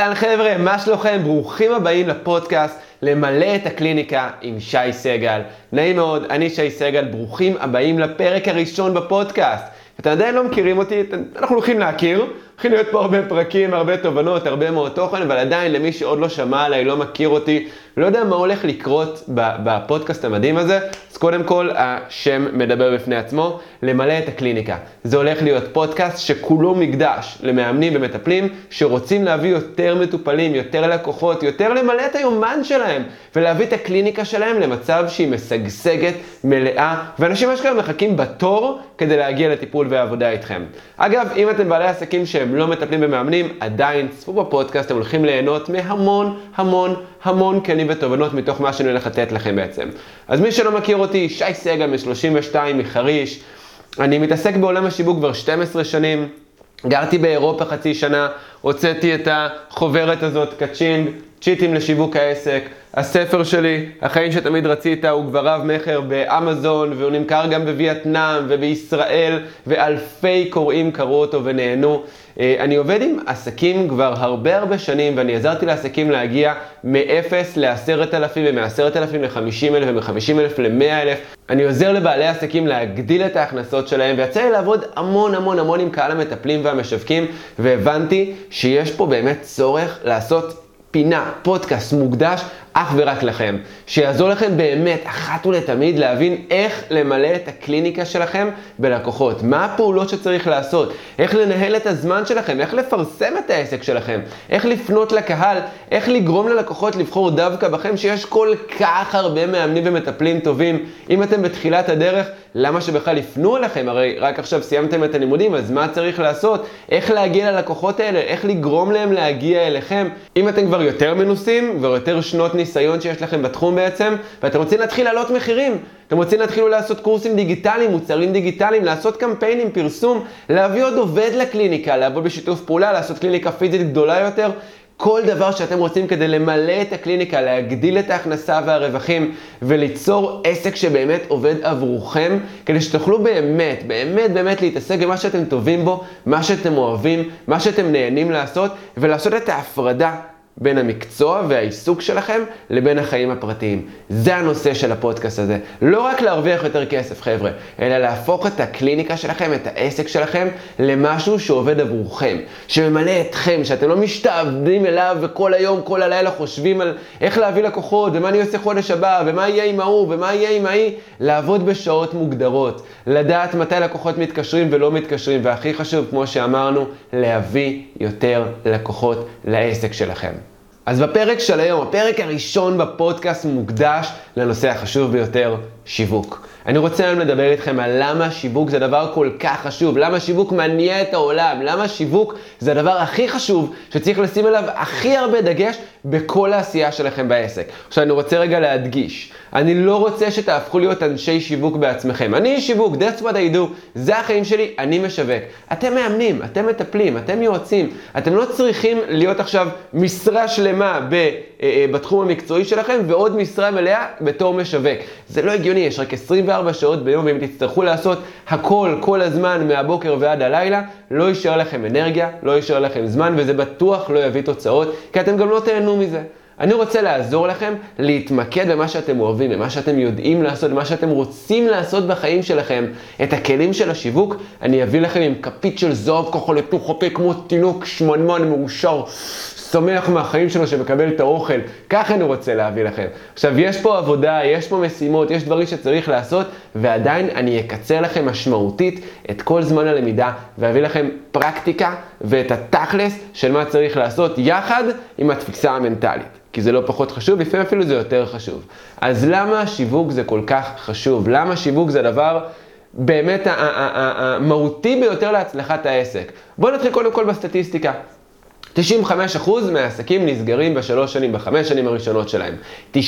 אהלן חבר'ה, מה שלומכם? ברוכים הבאים לפודקאסט למלא את הקליניקה עם שי סגל. נעים מאוד, אני שי סגל, ברוכים הבאים לפרק הראשון בפודקאסט. אתם עדיין לא מכירים אותי, אנחנו הולכים להכיר, הולכים להיות פה הרבה פרקים, הרבה תובנות, הרבה מאוד תוכן, אבל עדיין למי שעוד לא שמע עליי, לא מכיר אותי, לא יודע מה הולך לקרות בפודקאסט המדהים הזה, אז קודם כל השם מדבר בפני עצמו, למלא את הקליניקה. זה הולך להיות פודקאסט שכולו מקדש למאמנים ומטפלים שרוצים להביא יותר מטופלים, יותר לקוחות, יותר למלא את היומן שלהם, ולהביא את הקליניקה שלהם למצב שהיא משגשגת, מלאה, ואנשים אשכרה מחכים בתור כדי להגיע לטיפול ועבודה איתכם. אגב, אם אתם בעלי עסקים שהם לא מטפלים במאמנים, עדיין צפו בפודקאסט, אתם הולכים ליהנות מהמון המון המון כלים ותובנות מתוך מה שאני הולך לתת לכם בעצם. אז מי שלא מכיר אותי, שי סגל מ-32 מחריש, אני מתעסק בעולם השיווק כבר 12 שנים, גרתי באירופה חצי שנה, הוצאתי את החוברת הזאת, קצ'ינג, צ'יטים לשיווק העסק. הספר שלי, החיים שתמיד רצית, הוא כבר רב מכר באמזון, והוא נמכר גם בווייטנאם ובישראל, ואלפי קוראים קראו אותו ונהנו. אה, אני עובד עם עסקים כבר הרבה הרבה שנים, ואני עזרתי לעסקים להגיע מ-0 ל-10,000 ומ-10,000 ל-50,000 ומ-50,000 ל-100,000. אני עוזר לבעלי עסקים להגדיל את ההכנסות שלהם, ויצא לי לעבוד המון המון המון עם קהל המטפלים והמשווקים, והבנתי שיש פה באמת צורך לעשות פינה, פודקאסט מוקדש אך ורק לכם, שיעזור לכם באמת אחת ולתמיד להבין איך למלא את הקליניקה שלכם בלקוחות, מה הפעולות שצריך לעשות, איך לנהל את הזמן שלכם, איך לפרסם את העסק שלכם, איך לפנות לקהל, איך לגרום ללקוחות לבחור דווקא בכם, שיש כל כך הרבה מאמנים ומטפלים טובים. אם אתם בתחילת הדרך, למה שבכלל יפנו אליכם? הרי רק עכשיו סיימתם את הלימודים, אז מה צריך לעשות? איך להגיע ללקוחות האלה? איך לגרום להם להגיע אליכם? אם אתם כבר יותר מנוסים ויותר שנות ניסיון שיש לכם בתחום בעצם, ואתם רוצים להתחיל לעלות מחירים, אתם רוצים להתחיל לעשות קורסים דיגיטליים, מוצרים דיגיטליים, לעשות קמפיינים, פרסום, להביא עוד עובד לקליניקה, לעבוד בשיתוף פעולה, לעשות קליניקה פיזית גדולה יותר, כל דבר שאתם רוצים כדי למלא את הקליניקה, להגדיל את ההכנסה והרווחים וליצור עסק שבאמת עובד עבורכם, כדי שתוכלו באמת, באמת, באמת להתעסק במה שאתם טובים בו, מה שאתם אוהבים, מה שאתם נהנים לעשות, ולעשות את ההפרדה בין המקצוע והעיסוק שלכם לבין החיים הפרטיים. זה הנושא של הפודקאסט הזה. לא רק להרוויח יותר כסף, חבר'ה, אלא להפוך את הקליניקה שלכם, את העסק שלכם, למשהו שעובד עבורכם, שממלא אתכם, שאתם לא משתעבדים אליו וכל היום, כל הלילה חושבים על איך להביא לקוחות, ומה אני עושה חודש הבא, ומה יהיה עם ההוא, ומה יהיה עם ההיא, לעבוד בשעות מוגדרות, לדעת מתי לקוחות מתקשרים ולא מתקשרים, והכי חשוב, כמו שאמרנו, להביא יותר לקוחות לעסק שלכם. אז בפרק של היום, הפרק הראשון בפודקאסט מוקדש לנושא החשוב ביותר, שיווק. אני רוצה היום לדבר איתכם על למה שיווק זה דבר כל כך חשוב, למה שיווק מניע את העולם, למה שיווק זה הדבר הכי חשוב שצריך לשים עליו הכי הרבה דגש בכל העשייה שלכם בעסק. עכשיו אני רוצה רגע להדגיש, אני לא רוצה שתהפכו להיות אנשי שיווק בעצמכם. אני איש שיווק, that's what I do, זה החיים שלי, אני משווק. אתם מאמנים, אתם מטפלים, אתם יועצים, אתם לא צריכים להיות עכשיו משרה שלמה אה, אה, בתחום המקצועי שלכם ועוד משרה מלאה בתור משווק. זה לא הגיוני, יש רק 24 שעות ביום ואם תצטרכו לעשות הכל כל הזמן מהבוקר ועד הלילה, לא יישאר לכם אנרגיה, לא יישאר לכם זמן וזה בטוח לא יביא תוצאות, כי אתם גם לא תהנו מזה. אני רוצה לעזור לכם להתמקד במה שאתם אוהבים, במה שאתם יודעים לעשות, במה שאתם רוצים לעשות בחיים שלכם. את הכלים של השיווק אני אביא לכם עם כפית של זוהר ככה לתוך הפה כמו תינוק שמנמן מאושר, שמח מהחיים שלו שמקבל את האוכל. ככה אני רוצה להביא לכם. עכשיו, יש פה עבודה, יש פה משימות, יש דברים שצריך לעשות, ועדיין אני אקצר לכם משמעותית את כל זמן הלמידה, ואביא לכם פרקטיקה ואת התכלס של מה צריך לעשות, יחד עם התפיסה המנטלית. כי זה לא פחות חשוב, לפעמים אפילו זה יותר חשוב. אז למה שיווק זה כל כך חשוב? למה שיווק זה הדבר באמת המהותי ביותר להצלחת העסק? בואו נתחיל קודם כל בסטטיסטיקה. 95% מהעסקים נסגרים בשלוש שנים, בחמש שנים הראשונות שלהם. 95%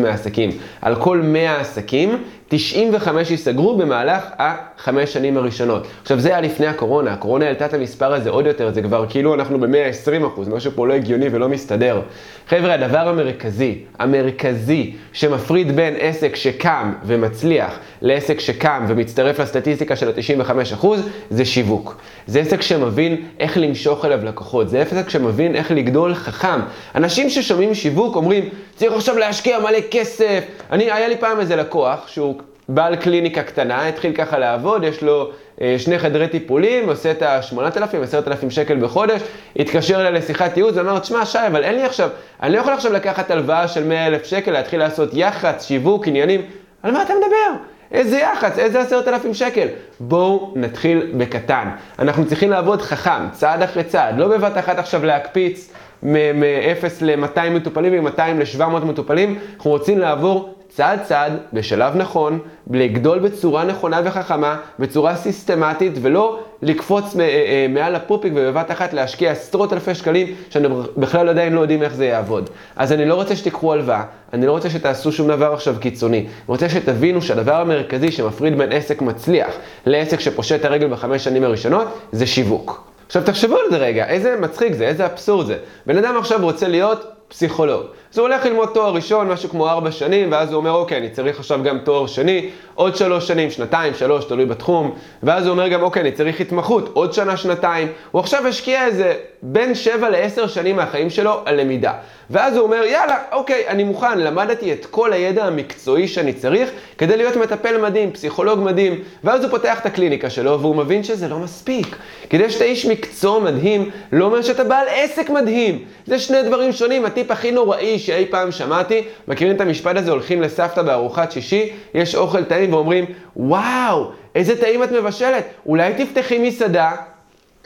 מהעסקים. על כל 100 עסקים, 95 ייסגרו במהלך החמש שנים הראשונות. עכשיו זה היה לפני הקורונה, הקורונה העלתה את המספר הזה עוד יותר, זה כבר כאילו אנחנו ב-120%, משהו פה לא הגיוני ולא מסתדר. חבר'ה, הדבר המרכזי, המרכזי שמפריד בין עסק שקם ומצליח לעסק שקם ומצטרף לסטטיסטיקה של ה-95% זה שיווק. זה עסק שמבין איך למשוך אליו לקוחות, זה עסק שמבין איך לגדול חכם. אנשים ששומעים שיווק אומרים, צריך עכשיו להשקיע מלא כסף. אני, היה לי פעם איזה לקוח שהוא בעל קליניקה קטנה, התחיל ככה לעבוד, יש לו אה, שני חדרי טיפולים, עושה את ה-8,000, 10,000 שקל בחודש, התקשר אליי לשיחת ייעוץ ואמר, תשמע, שי, אבל אין לי עכשיו, אני לא יכול עכשיו לקחת הלוואה של 100,000 שקל, להתחיל לעשות יח"צ, שיווק, עניינים, על מה אתה מדבר? איזה יח"צ, איזה עשרת אלפים שקל. בואו נתחיל בקטן. אנחנו צריכים לעבוד חכם, צעד אחרי צעד, לא בבת אחת עכשיו להקפיץ מ-0 ל-200 מטופלים, מ-200 ל-700 מטופלים, אנחנו רוצים לעבור צעד צעד, בשלב נכון, לגדול בצורה נכונה וחכמה, בצורה סיסטמטית, ולא לקפוץ אה, אה, מעל הפופיק ובבת אחת להשקיע עשרות אלפי שקלים, שאנחנו בכלל עדיין לא יודעים איך זה יעבוד. אז אני לא רוצה שתיקחו הלוואה, אני לא רוצה שתעשו שום דבר עכשיו קיצוני. אני רוצה שתבינו שהדבר המרכזי שמפריד בין עסק מצליח לעסק שפושט את הרגל בחמש שנים הראשונות, זה שיווק. עכשיו תחשבו על זה רגע, איזה מצחיק זה, איזה אבסורד זה. בן אדם עכשיו רוצה להיות פסיכולוג. אז הוא הולך ללמוד תואר ראשון, משהו כמו ארבע שנים, ואז הוא אומר, אוקיי, אני צריך עכשיו גם תואר שני, עוד שלוש שנים, שנתיים, שלוש, תלוי בתחום, ואז הוא אומר גם, אוקיי, אני צריך התמחות, עוד שנה, שנתיים. הוא עכשיו השקיע איזה בין שבע לעשר שנים מהחיים שלו על למידה. ואז הוא אומר, יאללה, אוקיי, אני מוכן, למדתי את כל הידע המקצועי שאני צריך כדי להיות מטפל מדהים, פסיכולוג מדהים, ואז הוא פותח את הקליניקה שלו, והוא מבין שזה לא מספיק. כדי שאתה איש מקצוע מדהים, לא אומר שאתה בעל עסק מדהים. זה שני דברים שונים, הטיפ הכי נוראי שאי פעם שמעתי, מכירים את המשפט הזה, הולכים לסבתא בארוחת שישי, יש אוכל טעים ואומרים, וואו, איזה טעים את מבשלת, אולי תפתחי מסעדה?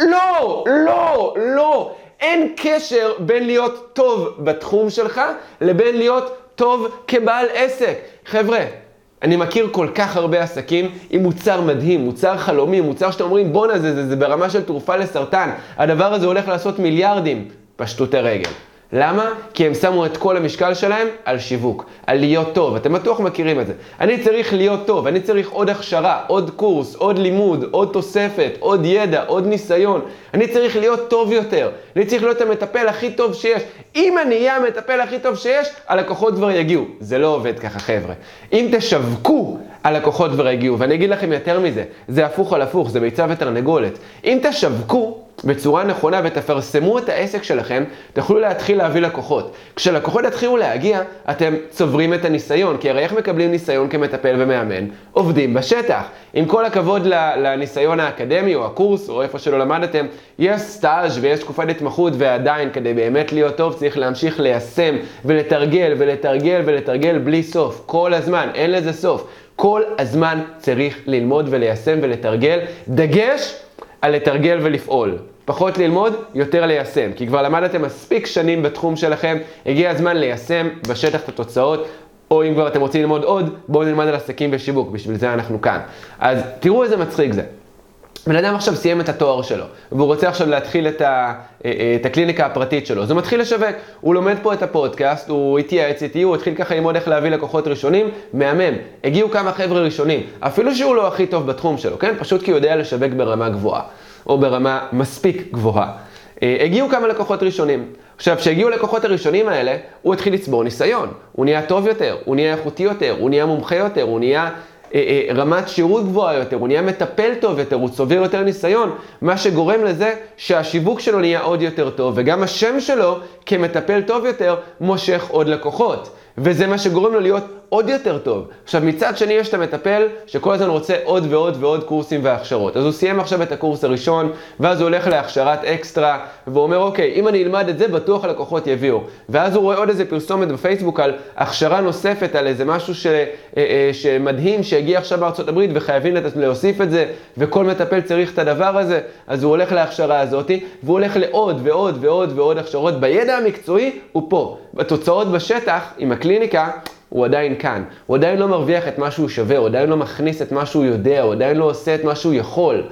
לא, לא, לא. אין קשר בין להיות טוב בתחום שלך לבין להיות טוב כבעל עסק. חבר'ה, אני מכיר כל כך הרבה עסקים עם מוצר מדהים, מוצר חלומי, מוצר שאתם אומרים בואנה זה, זה, זה ברמה של תרופה לסרטן, הדבר הזה הולך לעשות מיליארדים, פשטותי רגל. למה? כי הם שמו את כל המשקל שלהם על שיווק, על להיות טוב. אתם בטוח מכירים את זה. אני צריך להיות טוב, אני צריך עוד הכשרה, עוד קורס, עוד לימוד, עוד תוספת, עוד ידע, עוד ניסיון. אני צריך להיות טוב יותר. אני צריך להיות המטפל הכי טוב שיש. אם אני אהיה המטפל הכי טוב שיש, הלקוחות כבר יגיעו. זה לא עובד ככה, חבר'ה. אם תשווקו, הלקוחות כבר יגיעו. ואני אגיד לכם יותר מזה, זה הפוך על הפוך, זה ביצה ותרנגולת. אם תשווקו, בצורה נכונה ותפרסמו את העסק שלכם, תוכלו להתחיל להביא לקוחות. כשלקוחות יתחילו להגיע, אתם צוברים את הניסיון, כי הרי איך מקבלים ניסיון כמטפל ומאמן? עובדים בשטח. עם כל הכבוד לניסיון האקדמי או הקורס או איפה שלא למדתם, יש סטאז' ויש תקופת התמחות ועדיין כדי באמת להיות טוב צריך להמשיך ליישם ולתרגל ולתרגל ולתרגל בלי סוף, כל הזמן, אין לזה סוף. כל הזמן צריך ללמוד וליישם ולתרגל. דגש על לתרגל ולפעול. פחות ללמוד, יותר ליישם. כי כבר למדתם מספיק שנים בתחום שלכם, הגיע הזמן ליישם בשטח את התוצאות. או אם כבר אתם רוצים ללמוד עוד, בואו נלמד על עסקים ושיווק, בשביל זה אנחנו כאן. אז תראו איזה מצחיק זה. בן אדם עכשיו סיים את התואר שלו, והוא רוצה עכשיו להתחיל את, ה, אה, אה, את הקליניקה הפרטית שלו, אז הוא מתחיל לשווק, הוא לומד פה את הפודקאסט, הוא התייעץ איתי, הוא התחיל ככה ללמוד איך להביא לקוחות ראשונים, מהמם, הגיעו כמה חבר'ה ראשונים, אפילו שהוא לא הכי טוב בתחום שלו, כן? פשוט כי הוא יודע לשווק ברמה גבוהה, או ברמה מספיק גבוהה. אה, הגיעו כמה לקוחות ראשונים. עכשיו, כשהגיעו לקוחות הראשונים האלה, הוא התחיל לצבור ניסיון. הוא נהיה טוב יותר, הוא נהיה איכותי יותר, הוא נהיה מומחה יותר, הוא נהיה רמת שירות גבוהה יותר, הוא נהיה מטפל טוב יותר, הוא צובר יותר ניסיון, מה שגורם לזה שהשיווק שלו נהיה עוד יותר טוב, וגם השם שלו כמטפל טוב יותר מושך עוד לקוחות. וזה מה שגורם לו להיות עוד יותר טוב. עכשיו, מצד שני יש את המטפל שכל הזמן רוצה עוד ועוד ועוד קורסים והכשרות. אז הוא סיים עכשיו את הקורס הראשון, ואז הוא הולך להכשרת אקסטרה, והוא אומר, אוקיי, אם אני אלמד את זה, בטוח הלקוחות יביאו. ואז הוא רואה עוד איזה פרסומת בפייסבוק על הכשרה נוספת, על איזה משהו ש, אה, אה, שמדהים שהגיע עכשיו בארצות הברית, וחייבים להוסיף את זה, וכל מטפל צריך את הדבר הזה, אז הוא הולך להכשרה הזאת, והוא הולך לעוד ועוד ועוד ועוד הכשרות. בידע המקצועי הוא פה. בתוצאות בשטח, עם הקליניקה, הוא עדיין כאן. הוא עדיין לא מרוויח את מה שהוא שווה, הוא עדיין לא מכניס את מה שהוא יודע, הוא עדיין לא עושה את מה שהוא יכול.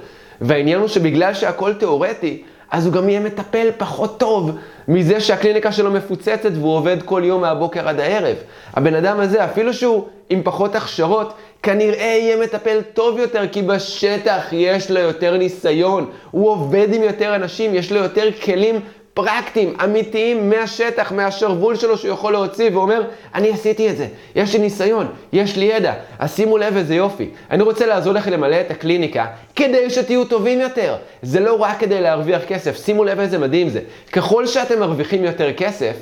והעניין הוא שבגלל שהכל תיאורטי, אז הוא גם יהיה מטפל פחות טוב מזה שהקליניקה שלו מפוצצת והוא עובד כל יום מהבוקר עד הערב. הבן אדם הזה, אפילו שהוא עם פחות הכשרות, כנראה יהיה מטפל טוב יותר, כי בשטח יש לו יותר ניסיון, הוא עובד עם יותר אנשים, יש לו יותר כלים פרקטיים, אמיתיים, מהשטח, מהשרוול שלו שהוא יכול להוציא, ואומר, אני עשיתי את זה, יש לי ניסיון, יש לי ידע. אז שימו לב איזה יופי. אני רוצה לעזור לכם למלא את הקליניקה, כדי שתהיו טובים יותר. זה לא רק כדי להרוויח כסף, שימו לב איזה מדהים זה. ככל שאתם מרוויחים יותר כסף,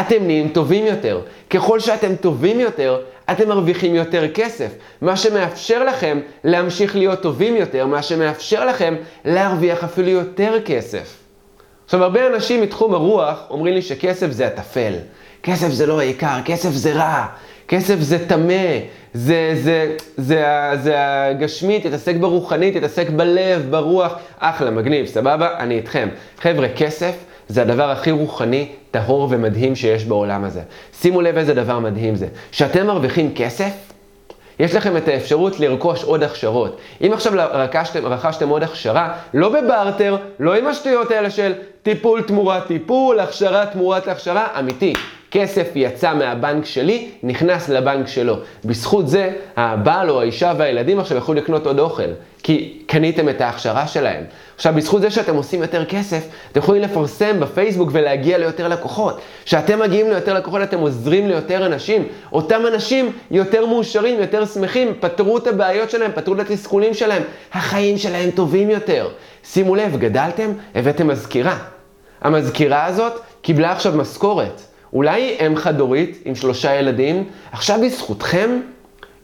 אתם נהיים טובים יותר. ככל שאתם טובים יותר, אתם מרוויחים יותר כסף. מה שמאפשר לכם להמשיך להיות טובים יותר, מה שמאפשר לכם להרוויח אפילו יותר כסף. עכשיו, הרבה אנשים מתחום הרוח אומרים לי שכסף זה הטפל. כסף זה לא העיקר, כסף זה רע, כסף זה טמא, זה, זה, זה, זה, זה הגשמי, תתעסק ברוחני, תתעסק בלב, ברוח. אחלה, מגניב, סבבה? אני איתכם. חבר'ה, כסף זה הדבר הכי רוחני, טהור ומדהים שיש בעולם הזה. שימו לב איזה דבר מדהים זה. כשאתם מרוויחים כסף, יש לכם את האפשרות לרכוש עוד הכשרות. אם עכשיו רכשתם, רכשתם עוד הכשרה, לא בברטר, לא עם השטויות האלה של טיפול תמורת טיפול, הכשרה תמורת הכשרה, אמיתי. כסף יצא מהבנק שלי, נכנס לבנק שלו. בזכות זה, הבעל או האישה והילדים עכשיו יכולים לקנות עוד אוכל, כי קניתם את ההכשרה שלהם. עכשיו, בזכות זה שאתם עושים יותר כסף, אתם יכולים לפרסם בפייסבוק ולהגיע ליותר לקוחות. כשאתם מגיעים ליותר לקוחות, אתם עוזרים ליותר אנשים. אותם אנשים יותר מאושרים, יותר שמחים, פתרו את הבעיות שלהם, פתרו את התסכולים שלהם, החיים שלהם טובים יותר. שימו לב, גדלתם, הבאתם מזכירה. המזכירה הזאת קיבלה עכשיו משכורת. אולי אם חד-הורית עם שלושה ילדים, עכשיו בזכותכם,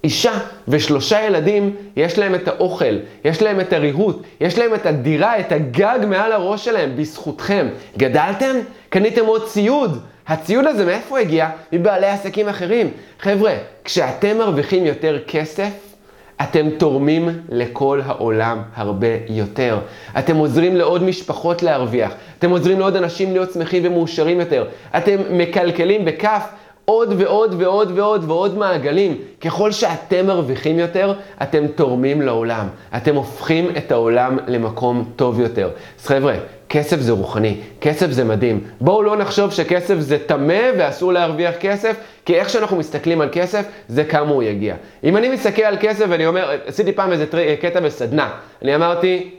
אישה ושלושה ילדים, יש להם את האוכל, יש להם את הריהוט, יש להם את הדירה, את הגג מעל הראש שלהם, בזכותכם. גדלתם? קניתם עוד ציוד. הציוד הזה מאיפה הגיע? מבעלי עסקים אחרים. חבר'ה, כשאתם מרוויחים יותר כסף, אתם תורמים לכל העולם הרבה יותר. אתם עוזרים לעוד משפחות להרוויח. אתם עוזרים לעוד אנשים להיות שמחים ומאושרים יותר. אתם מקלקלים בכף עוד ועוד ועוד ועוד ועוד מעגלים. ככל שאתם מרוויחים יותר, אתם תורמים לעולם. אתם הופכים את העולם למקום טוב יותר. אז חבר'ה, כסף זה רוחני, כסף זה מדהים. בואו לא נחשוב שכסף זה טמא ואסור להרוויח כסף, כי איך שאנחנו מסתכלים על כסף, זה כמה הוא יגיע. אם אני מסתכל על כסף ואני אומר, עשיתי פעם איזה טרי, קטע בסדנה, אני אמרתי,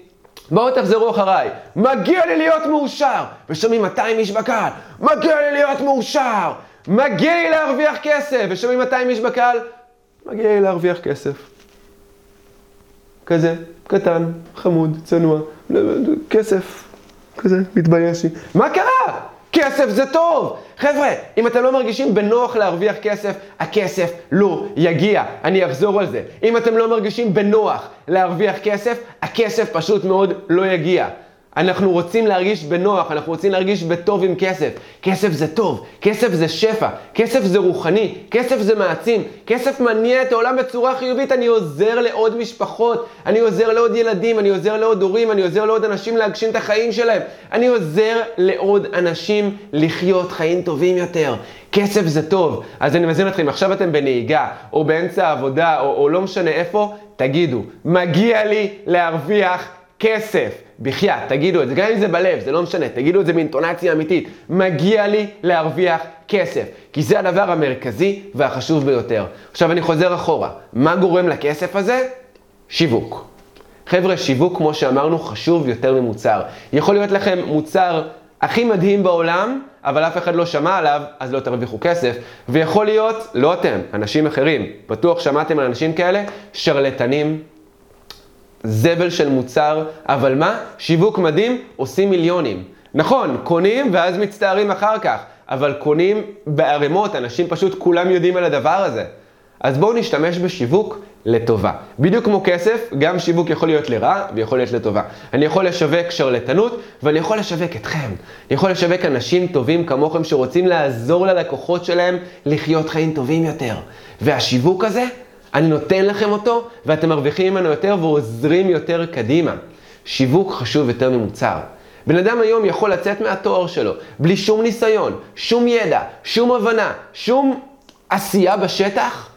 בואו תחזרו אחריי, מגיע לי להיות מאושר! ושומעים 200 איש בקהל, מגיע לי להיות מאושר! מגיע לי להרוויח כסף! ושומעים 200 איש בקהל, מגיע לי להרוויח כסף. כזה, קטן, חמוד, צנוע, כסף. כזה, מתבייש לי. מה קרה? כסף זה טוב! חבר'ה, אם אתם לא מרגישים בנוח להרוויח כסף, הכסף לא יגיע. אני אחזור על זה. אם אתם לא מרגישים בנוח להרוויח כסף, הכסף פשוט מאוד לא יגיע. אנחנו רוצים להרגיש בנוח, אנחנו רוצים להרגיש בטוב עם כסף. כסף זה טוב, כסף זה שפע, כסף זה רוחני, כסף זה מעצים, כסף מניע את העולם בצורה חיובית. אני עוזר לעוד משפחות, אני עוזר לעוד ילדים, אני עוזר לעוד הורים, אני עוזר לעוד אנשים להגשים את החיים שלהם. אני עוזר לעוד אנשים לחיות חיים טובים יותר. כסף זה טוב. אז אני מזמין אתכם, עכשיו אתם בנהיגה, או באמצע העבודה, או, או לא משנה איפה, תגידו, מגיע לי להרוויח כסף. בחייאת, תגידו את זה, גם אם זה בלב, זה לא משנה, תגידו את זה באינטונציה אמיתית. מגיע לי להרוויח כסף, כי זה הדבר המרכזי והחשוב ביותר. עכשיו אני חוזר אחורה, מה גורם לכסף הזה? שיווק. חבר'ה, שיווק, כמו שאמרנו, חשוב יותר ממוצר. יכול להיות לכם מוצר הכי מדהים בעולם, אבל אף אחד לא שמע עליו, אז לא תרוויחו כסף. ויכול להיות, לא אתם, אנשים אחרים, בטוח שמעתם על אנשים כאלה, שרלטנים, זבל של מוצר, אבל מה? שיווק מדהים, עושים מיליונים. נכון, קונים ואז מצטערים אחר כך, אבל קונים בערימות, אנשים פשוט כולם יודעים על הדבר הזה. אז בואו נשתמש בשיווק לטובה. בדיוק כמו כסף, גם שיווק יכול להיות לרע ויכול להיות לטובה. אני יכול לשווק שרלטנות ואני יכול לשווק אתכם. אני יכול לשווק אנשים טובים כמוכם שרוצים לעזור ללקוחות שלהם לחיות חיים טובים יותר. והשיווק הזה אני נותן לכם אותו, ואתם מרוויחים ממנו יותר ועוזרים יותר קדימה. שיווק חשוב יותר ממוצר. בן אדם היום יכול לצאת מהתואר שלו, בלי שום ניסיון, שום ידע, שום הבנה, שום עשייה בשטח,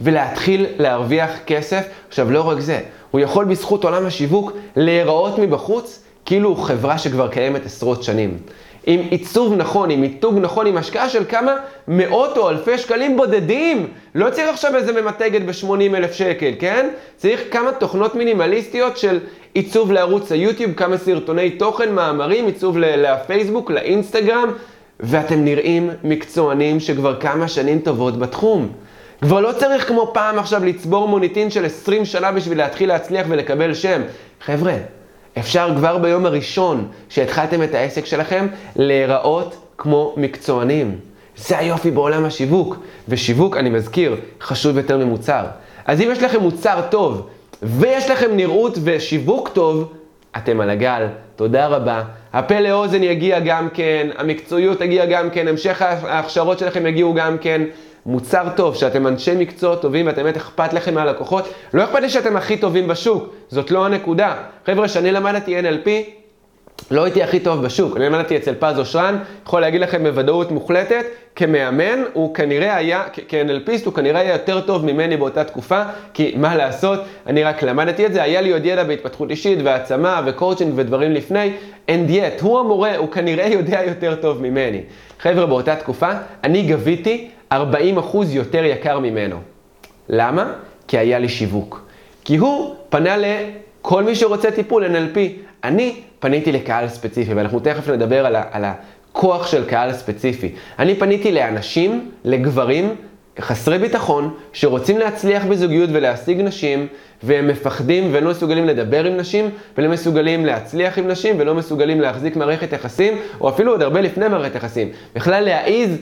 ולהתחיל להרוויח כסף. עכשיו, לא רק זה, הוא יכול בזכות עולם השיווק להיראות מבחוץ כאילו הוא חברה שכבר קיימת עשרות שנים. עם עיצוב נכון, עם מיתוג נכון, עם השקעה של כמה מאות או אלפי שקלים בודדים. לא צריך עכשיו איזה ממתגת ב-80 אלף שקל, כן? צריך כמה תוכנות מינימליסטיות של עיצוב לערוץ היוטיוב, כמה סרטוני תוכן, מאמרים, עיצוב לפייסבוק, לאינסטגרם, ואתם נראים מקצוענים שכבר כמה שנים טובות בתחום. כבר לא צריך כמו פעם עכשיו לצבור מוניטין של 20 שנה בשביל להתחיל להצליח ולקבל שם. חבר'ה, אפשר כבר ביום הראשון שהתחלתם את העסק שלכם להיראות כמו מקצוענים. זה היופי בעולם השיווק. ושיווק, אני מזכיר, חשוב יותר ממוצר. אז אם יש לכם מוצר טוב ויש לכם נראות ושיווק טוב, אתם על הגל. תודה רבה. הפה לאוזן יגיע גם כן, המקצועיות תגיע גם כן, המשך ההכשרות שלכם יגיעו גם כן. מוצר טוב, שאתם אנשי מקצוע טובים ואתם באמת אכפת לכם מהלקוחות, לא אכפת לי שאתם הכי טובים בשוק, זאת לא הנקודה. חבר'ה, כשאני למדתי NLP, לא הייתי הכי טוב בשוק, אני למדתי אצל פז אושרן, יכול להגיד לכם בוודאות מוחלטת, כמאמן הוא כנראה היה, כ-NLPיסט הוא כנראה היה יותר טוב ממני באותה תקופה, כי מה לעשות, אני רק למדתי את זה, היה לי עוד ידע בהתפתחות אישית והעצמה וקואוצ'ינג ודברים לפני, and yet, הוא המורה, הוא כנראה יודע יותר טוב ממני. חבר'ה, באותה תקופה, אני גביתי 40% יותר יקר ממנו. למה? כי היה לי שיווק. כי הוא פנה לכל מי שרוצה טיפול NLP. אני פניתי לקהל ספציפי, ואנחנו תכף נדבר על, ה, על הכוח של קהל ספציפי. אני פניתי לאנשים, לגברים, חסרי ביטחון, שרוצים להצליח בזוגיות ולהשיג נשים, והם מפחדים ולא מסוגלים לדבר עם נשים, ולא מסוגלים להצליח עם נשים, ולא מסוגלים להחזיק מערכת יחסים, או אפילו עוד הרבה לפני מערכת יחסים. בכלל להעיז,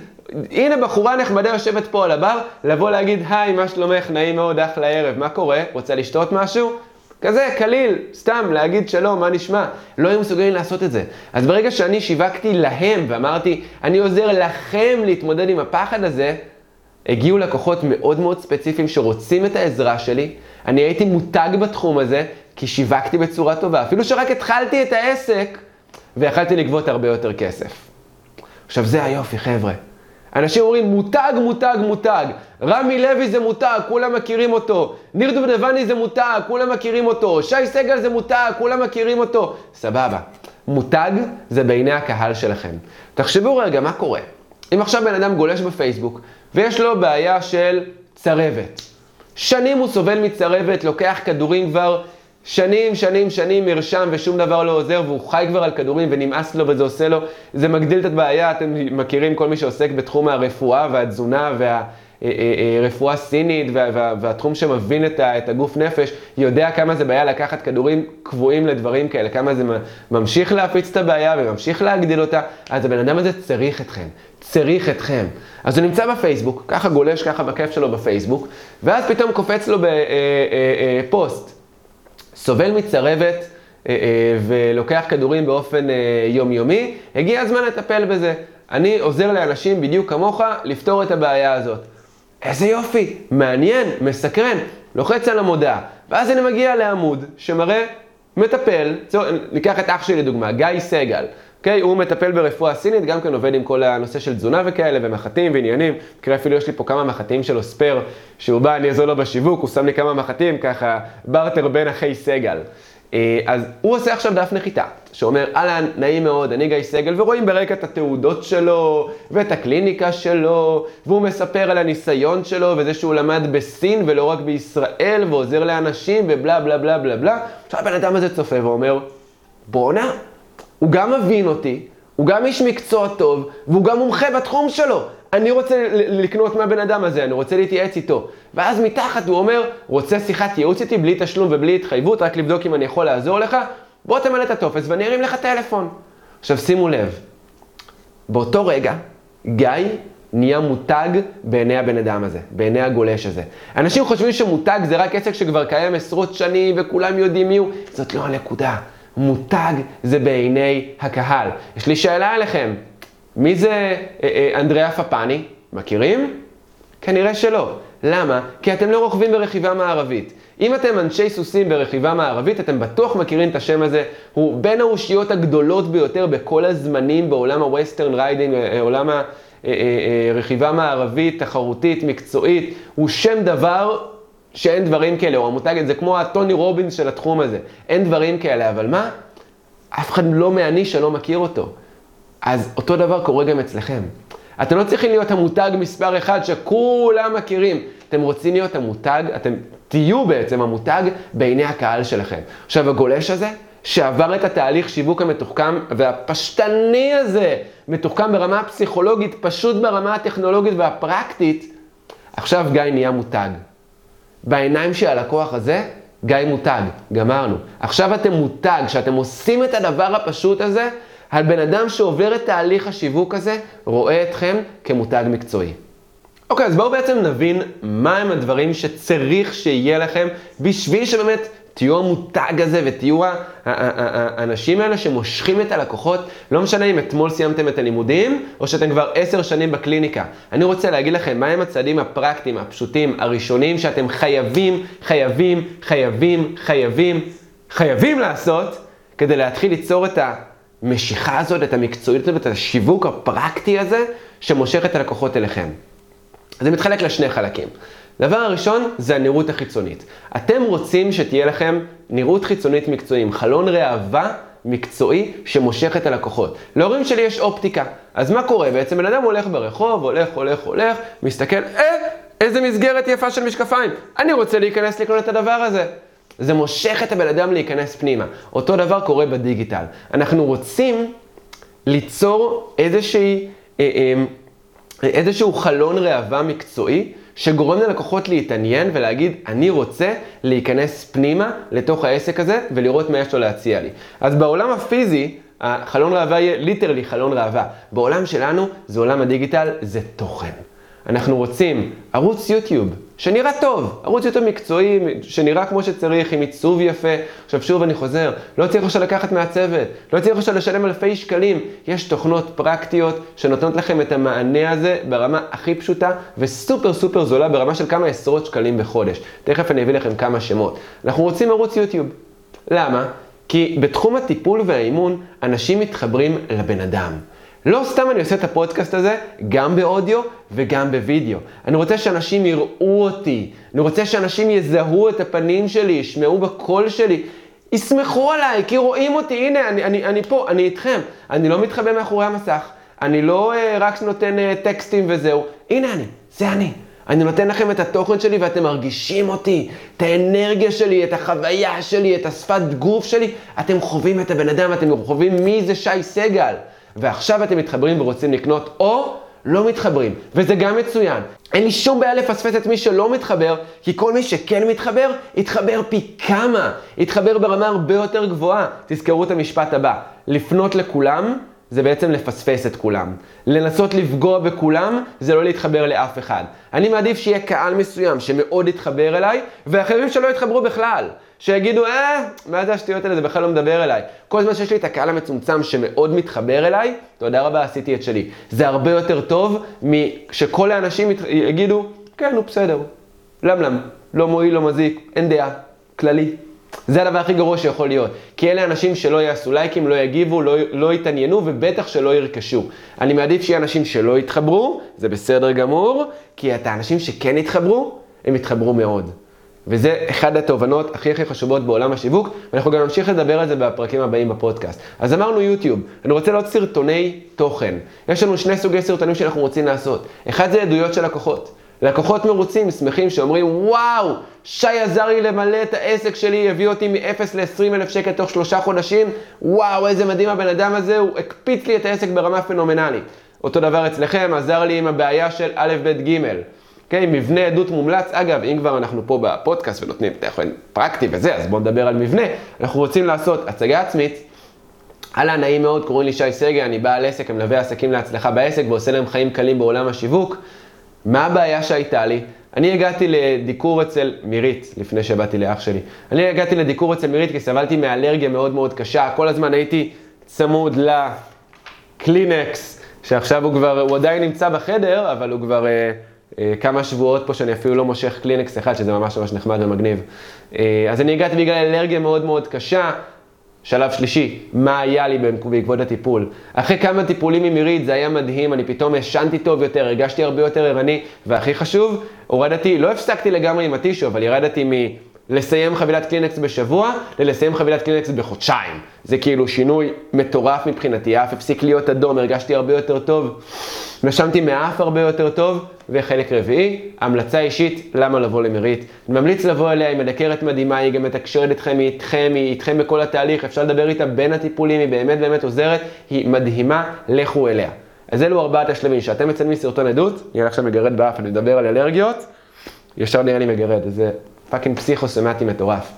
הנה בחורה נחמדה יושבת פה על הבר, לבוא להגיד, היי, מה שלומך, נעים מאוד, אחלה ערב, מה קורה? רוצה לשתות משהו? כזה, קליל, סתם, להגיד שלום, מה נשמע? לא היו מסוגלים לעשות את זה. אז ברגע שאני שיווקתי להם ואמרתי, אני עוזר לכם להתמודד עם הפחד הזה, הגיעו לקוחות מאוד מאוד ספציפיים שרוצים את העזרה שלי. אני הייתי מותג בתחום הזה, כי שיווקתי בצורה טובה. אפילו שרק התחלתי את העסק, ויכלתי לגבות הרבה יותר כסף. עכשיו, זה היופי, חבר'ה. אנשים אומרים מותג, מותג, מותג. רמי לוי זה מותג, כולם מכירים אותו. ניר דובדבני זה מותג, כולם מכירים אותו. שי סגל זה מותג, כולם מכירים אותו. סבבה. מותג זה בעיני הקהל שלכם. תחשבו רגע, מה קורה? אם עכשיו בן אדם גולש בפייסבוק, ויש לו בעיה של צרבת. שנים הוא סובל מצרבת, לוקח כדורים כבר שנים, שנים, שנים מרשם ושום דבר לא עוזר והוא חי כבר על כדורים ונמאס לו וזה עושה לו, זה מגדיל את הבעיה, אתם מכירים כל מי שעוסק בתחום הרפואה והתזונה והרפואה סינית וה, וה, והתחום שמבין את, ה, את הגוף נפש, יודע כמה זה בעיה לקחת כדורים קבועים לדברים כאלה, כמה זה ממשיך להפיץ את הבעיה וממשיך להגדיל אותה, אז הבן אדם הזה צריך אתכם, צריך אתכם. אז הוא נמצא בפייסבוק, ככה גולש ככה בכיף שלו בפייסבוק, ואז פתאום קופץ לו בפוסט. סובל מצרבת אה, אה, ולוקח כדורים באופן אה, יומיומי, הגיע הזמן לטפל בזה. אני עוזר לאנשים בדיוק כמוך לפתור את הבעיה הזאת. איזה יופי, מעניין, מסקרן, לוחץ על המודעה. ואז אני מגיע לעמוד שמראה מטפל, ניקח את אח שלי לדוגמה, גיא סגל. אוקיי? הוא מטפל ברפואה סינית, גם כן עובד עם כל הנושא של תזונה וכאלה, ומחטים ועניינים. תראה, אפילו יש לי פה כמה מחטים שלו ספייר, שהוא בא, אני אעזור לו בשיווק, הוא שם לי כמה מחטים, ככה, בארטר בין אחי סגל. אה, אז הוא עושה עכשיו דף נחיתה, שאומר, אהלן, נעים מאוד, אני גיא סגל, ורואים ברקע את התעודות שלו, ואת הקליניקה שלו, והוא מספר על הניסיון שלו, וזה שהוא למד בסין ולא רק בישראל, ועוזר לאנשים, ובלה בלה בלה בלה בלה. עכשיו הבן אדם הזה צופה ואומר, בואנה, הוא גם מבין אותי, הוא גם איש מקצוע טוב, והוא גם מומחה בתחום שלו. אני רוצה לקנות מהבן אדם הזה, אני רוצה להתייעץ איתו. ואז מתחת הוא אומר, רוצה שיחת ייעוץ איתי בלי תשלום ובלי התחייבות, רק לבדוק אם אני יכול לעזור לך, בוא תמלא את הטופס ואני ארים לך טלפון. עכשיו שימו לב, באותו רגע, גיא נהיה מותג בעיני הבן אדם הזה, בעיני הגולש הזה. אנשים חושבים שמותג זה רק עסק שכבר קיים עשרות שנים וכולם יודעים מי הוא, זאת לא הנקודה. מותג זה בעיני הקהל. יש לי שאלה אליכם, מי זה אה, אה, אנדריאה פפני? מכירים? כנראה שלא. למה? כי אתם לא רוכבים ברכיבה מערבית. אם אתם אנשי סוסים ברכיבה מערבית, אתם בטוח מכירים את השם הזה. הוא בין האושיות הגדולות ביותר בכל הזמנים בעולם ה-Western Riding, אה, עולם הרכיבה מערבית, תחרותית, מקצועית. הוא שם דבר שאין דברים כאלה, או המותג הזה, כמו הטוני רובינס של התחום הזה. אין דברים כאלה, אבל מה? אף אחד לא מהנישה לא מכיר אותו. אז אותו דבר קורה גם אצלכם. אתם לא צריכים להיות המותג מספר אחד שכולם מכירים. אתם רוצים להיות המותג, אתם תהיו בעצם המותג בעיני הקהל שלכם. עכשיו, הגולש הזה, שעבר את התהליך שיווק המתוחכם והפשטני הזה, מתוחכם ברמה הפסיכולוגית, פשוט ברמה הטכנולוגית והפרקטית, עכשיו גיא נהיה מותג. בעיניים של הלקוח הזה, גיא מותג, גמרנו. עכשיו אתם מותג, כשאתם עושים את הדבר הפשוט הזה, הבן אדם שעובר את תהליך השיווק הזה, רואה אתכם כמותג מקצועי. אוקיי, אז בואו בעצם נבין מהם הדברים שצריך שיהיה לכם בשביל שבאמת תהיו המותג הזה ותהיו האנשים האלה שמושכים את הלקוחות, לא משנה אם אתמול סיימתם את הלימודים או שאתם כבר עשר שנים בקליניקה. אני רוצה להגיד לכם מהם הצעדים הפרקטיים, הפשוטים, הראשונים שאתם חייבים, חייבים, חייבים, חייבים, חייבים לעשות כדי להתחיל ליצור את המשיכה הזאת, את המקצועיות הזאת, את השיווק הפרקטי הזה שמושך את הלקוחות אליכם. זה מתחלק לשני חלקים. דבר הראשון זה הנראות החיצונית. אתם רוצים שתהיה לכם נראות חיצונית מקצועית, חלון ראווה מקצועי שמושך את הלקוחות. להורים שלי יש אופטיקה, אז מה קורה? בעצם בן אדם הולך ברחוב, הולך, הולך, הולך, מסתכל, אה, איזה מסגרת יפה של משקפיים, אני רוצה להיכנס לקנות את הדבר הזה. זה מושך את הבן אדם להיכנס פנימה. אותו דבר קורה בדיגיטל. אנחנו רוצים ליצור איזושהי, אה, אה, איזשהו חלון ראווה מקצועי שגורם ללקוחות להתעניין ולהגיד, אני רוצה להיכנס פנימה לתוך העסק הזה ולראות מה יש לו להציע לי. אז בעולם הפיזי, החלון ראווה יהיה ליטרלי חלון ראווה. בעולם שלנו, זה עולם הדיגיטל, זה תוכן. אנחנו רוצים ערוץ יוטיוב שנראה טוב, ערוץ יוטיוב מקצועי, שנראה כמו שצריך, עם עיצוב יפה. עכשיו שוב אני חוזר, לא צריך עכשיו לקחת מהצוות, לא צריך עכשיו לשלם אלפי שקלים. יש תוכנות פרקטיות שנותנות לכם את המענה הזה ברמה הכי פשוטה וסופר סופר זולה ברמה של כמה עשרות שקלים בחודש. תכף אני אביא לכם כמה שמות. אנחנו רוצים ערוץ יוטיוב. למה? כי בתחום הטיפול והאימון אנשים מתחברים לבן אדם. לא סתם אני עושה את הפודקאסט הזה, גם באודיו וגם בווידאו. אני רוצה שאנשים יראו אותי, אני רוצה שאנשים יזהו את הפנים שלי, ישמעו בקול שלי, יסמכו עליי, כי רואים אותי, הנה, אני, אני, אני פה, אני איתכם. אני לא מתחבא מאחורי המסך, אני לא uh, רק נותן uh, טקסטים וזהו. הנה אני, זה אני. אני נותן לכם את התוכן שלי ואתם מרגישים אותי, את האנרגיה שלי, את החוויה שלי, את השפת גוף שלי. אתם חווים את הבן אדם, אתם חווים מי זה שי סגל. ועכשיו אתם מתחברים ורוצים לקנות, או לא מתחברים, וזה גם מצוין. אין לי שום בעיה לפספס את מי שלא מתחבר, כי כל מי שכן מתחבר, יתחבר פי כמה, יתחבר ברמה הרבה יותר גבוהה. תזכרו את המשפט הבא, לפנות לכולם, זה בעצם לפספס את כולם. לנסות לפגוע בכולם, זה לא להתחבר לאף אחד. אני מעדיף שיהיה קהל מסוים שמאוד יתחבר אליי, ואחרים שלא יתחברו בכלל. שיגידו, אה, מה זה השטויות האלה, זה בכלל לא מדבר אליי. כל זמן שיש לי את הקהל המצומצם שמאוד מתחבר אליי, תודה רבה, עשיתי את שלי. זה הרבה יותר טוב משכל האנשים יגידו, כן, הוא בסדר. למלם, לא מועיל, לא מזיק, אין דעה, כללי. זה הדבר הכי גרוע שיכול להיות. כי אלה אנשים שלא יעשו לייקים, לא יגיבו, לא, לא יתעניינו ובטח שלא ירכשו. אני מעדיף שיהיה אנשים שלא יתחברו, זה בסדר גמור, כי את האנשים שכן יתחברו, הם יתחברו מאוד. וזה אחד התובנות הכי הכי חשובות בעולם השיווק, ואנחנו גם נמשיך לדבר על זה בפרקים הבאים בפודקאסט. אז אמרנו יוטיוב, אני רוצה לעוד סרטוני תוכן. יש לנו שני סוגי סרטונים שאנחנו רוצים לעשות. אחד זה עדויות של לקוחות. לקוחות מרוצים, שמחים, שאומרים, וואו, שי עזר לי למלא את העסק שלי, הביא אותי מ-0 ל-20 אלף שקל תוך שלושה חודשים, וואו, איזה מדהים הבן אדם הזה, הוא הקפיץ לי את העסק ברמה פנומנלית. אותו דבר אצלכם, עזר לי עם הבעיה של א', ב', ג'. אוקיי? מבנה עדות מומלץ. אגב, אם כבר אנחנו פה בפודקאסט ונותנים תכן פרקטי וזה, אז בואו נדבר על מבנה. אנחנו רוצים לעשות הצגה עצמית. אהלן, נעים מאוד, קוראים לי שי סגל, אני בעל עסק, אני מלווה עסקים להצלחה בעסק ועושה להם חיים קלים בעולם השיווק. מה הבעיה שהייתה לי? אני הגעתי לדיקור אצל מירית, לפני שבאתי לאח שלי. אני הגעתי לדיקור אצל מירית כי סבלתי מאלרגיה מאוד מאוד קשה. כל הזמן הייתי צמוד לקלינקס, שעכשיו הוא כבר, הוא עדיין נמצא בחדר, אבל הוא כבר... אה, כמה שבועות פה שאני אפילו לא מושך קלינקס אחד, שזה ממש ממש נחמד ומגניב. אה, אז אני הגעתי בגלל אלרגיה מאוד מאוד קשה. שלב שלישי, מה היה לי בעקבות הטיפול. אחרי כמה טיפולים עם מירית זה היה מדהים, אני פתאום ישנתי טוב יותר, הרגשתי הרבה יותר ערני, והכי חשוב, הורדתי, לא הפסקתי לגמרי עם הטישו, אבל ירדתי לסיים חבילת קלינקס בשבוע, ללסיים חבילת קלינקס בחודשיים. זה כאילו שינוי מטורף מבחינתי, האף הפסיק להיות אדום, הרגשתי הרבה יותר טוב, נשמתי מהאף הרבה יותר טוב, וחלק רביעי, המלצה אישית, למה לבוא למרית. אני ממליץ לבוא אליה, היא מדקרת מדהימה, היא גם מתקשרת איתכם, היא איתכם, היא איתכם בכל התהליך, אפשר לדבר איתה בין הטיפולים, היא באמת באמת עוזרת, היא מדהימה, לכו אליה. אז אלו ארבעת השלבים, כשאתם מצלמים סרטון עדות, יהיה עכשיו מגרד באף, אני מדבר על אלרגיות, ישר נראה לי מגרד, זה fucking פסיכוסומטי מטורף.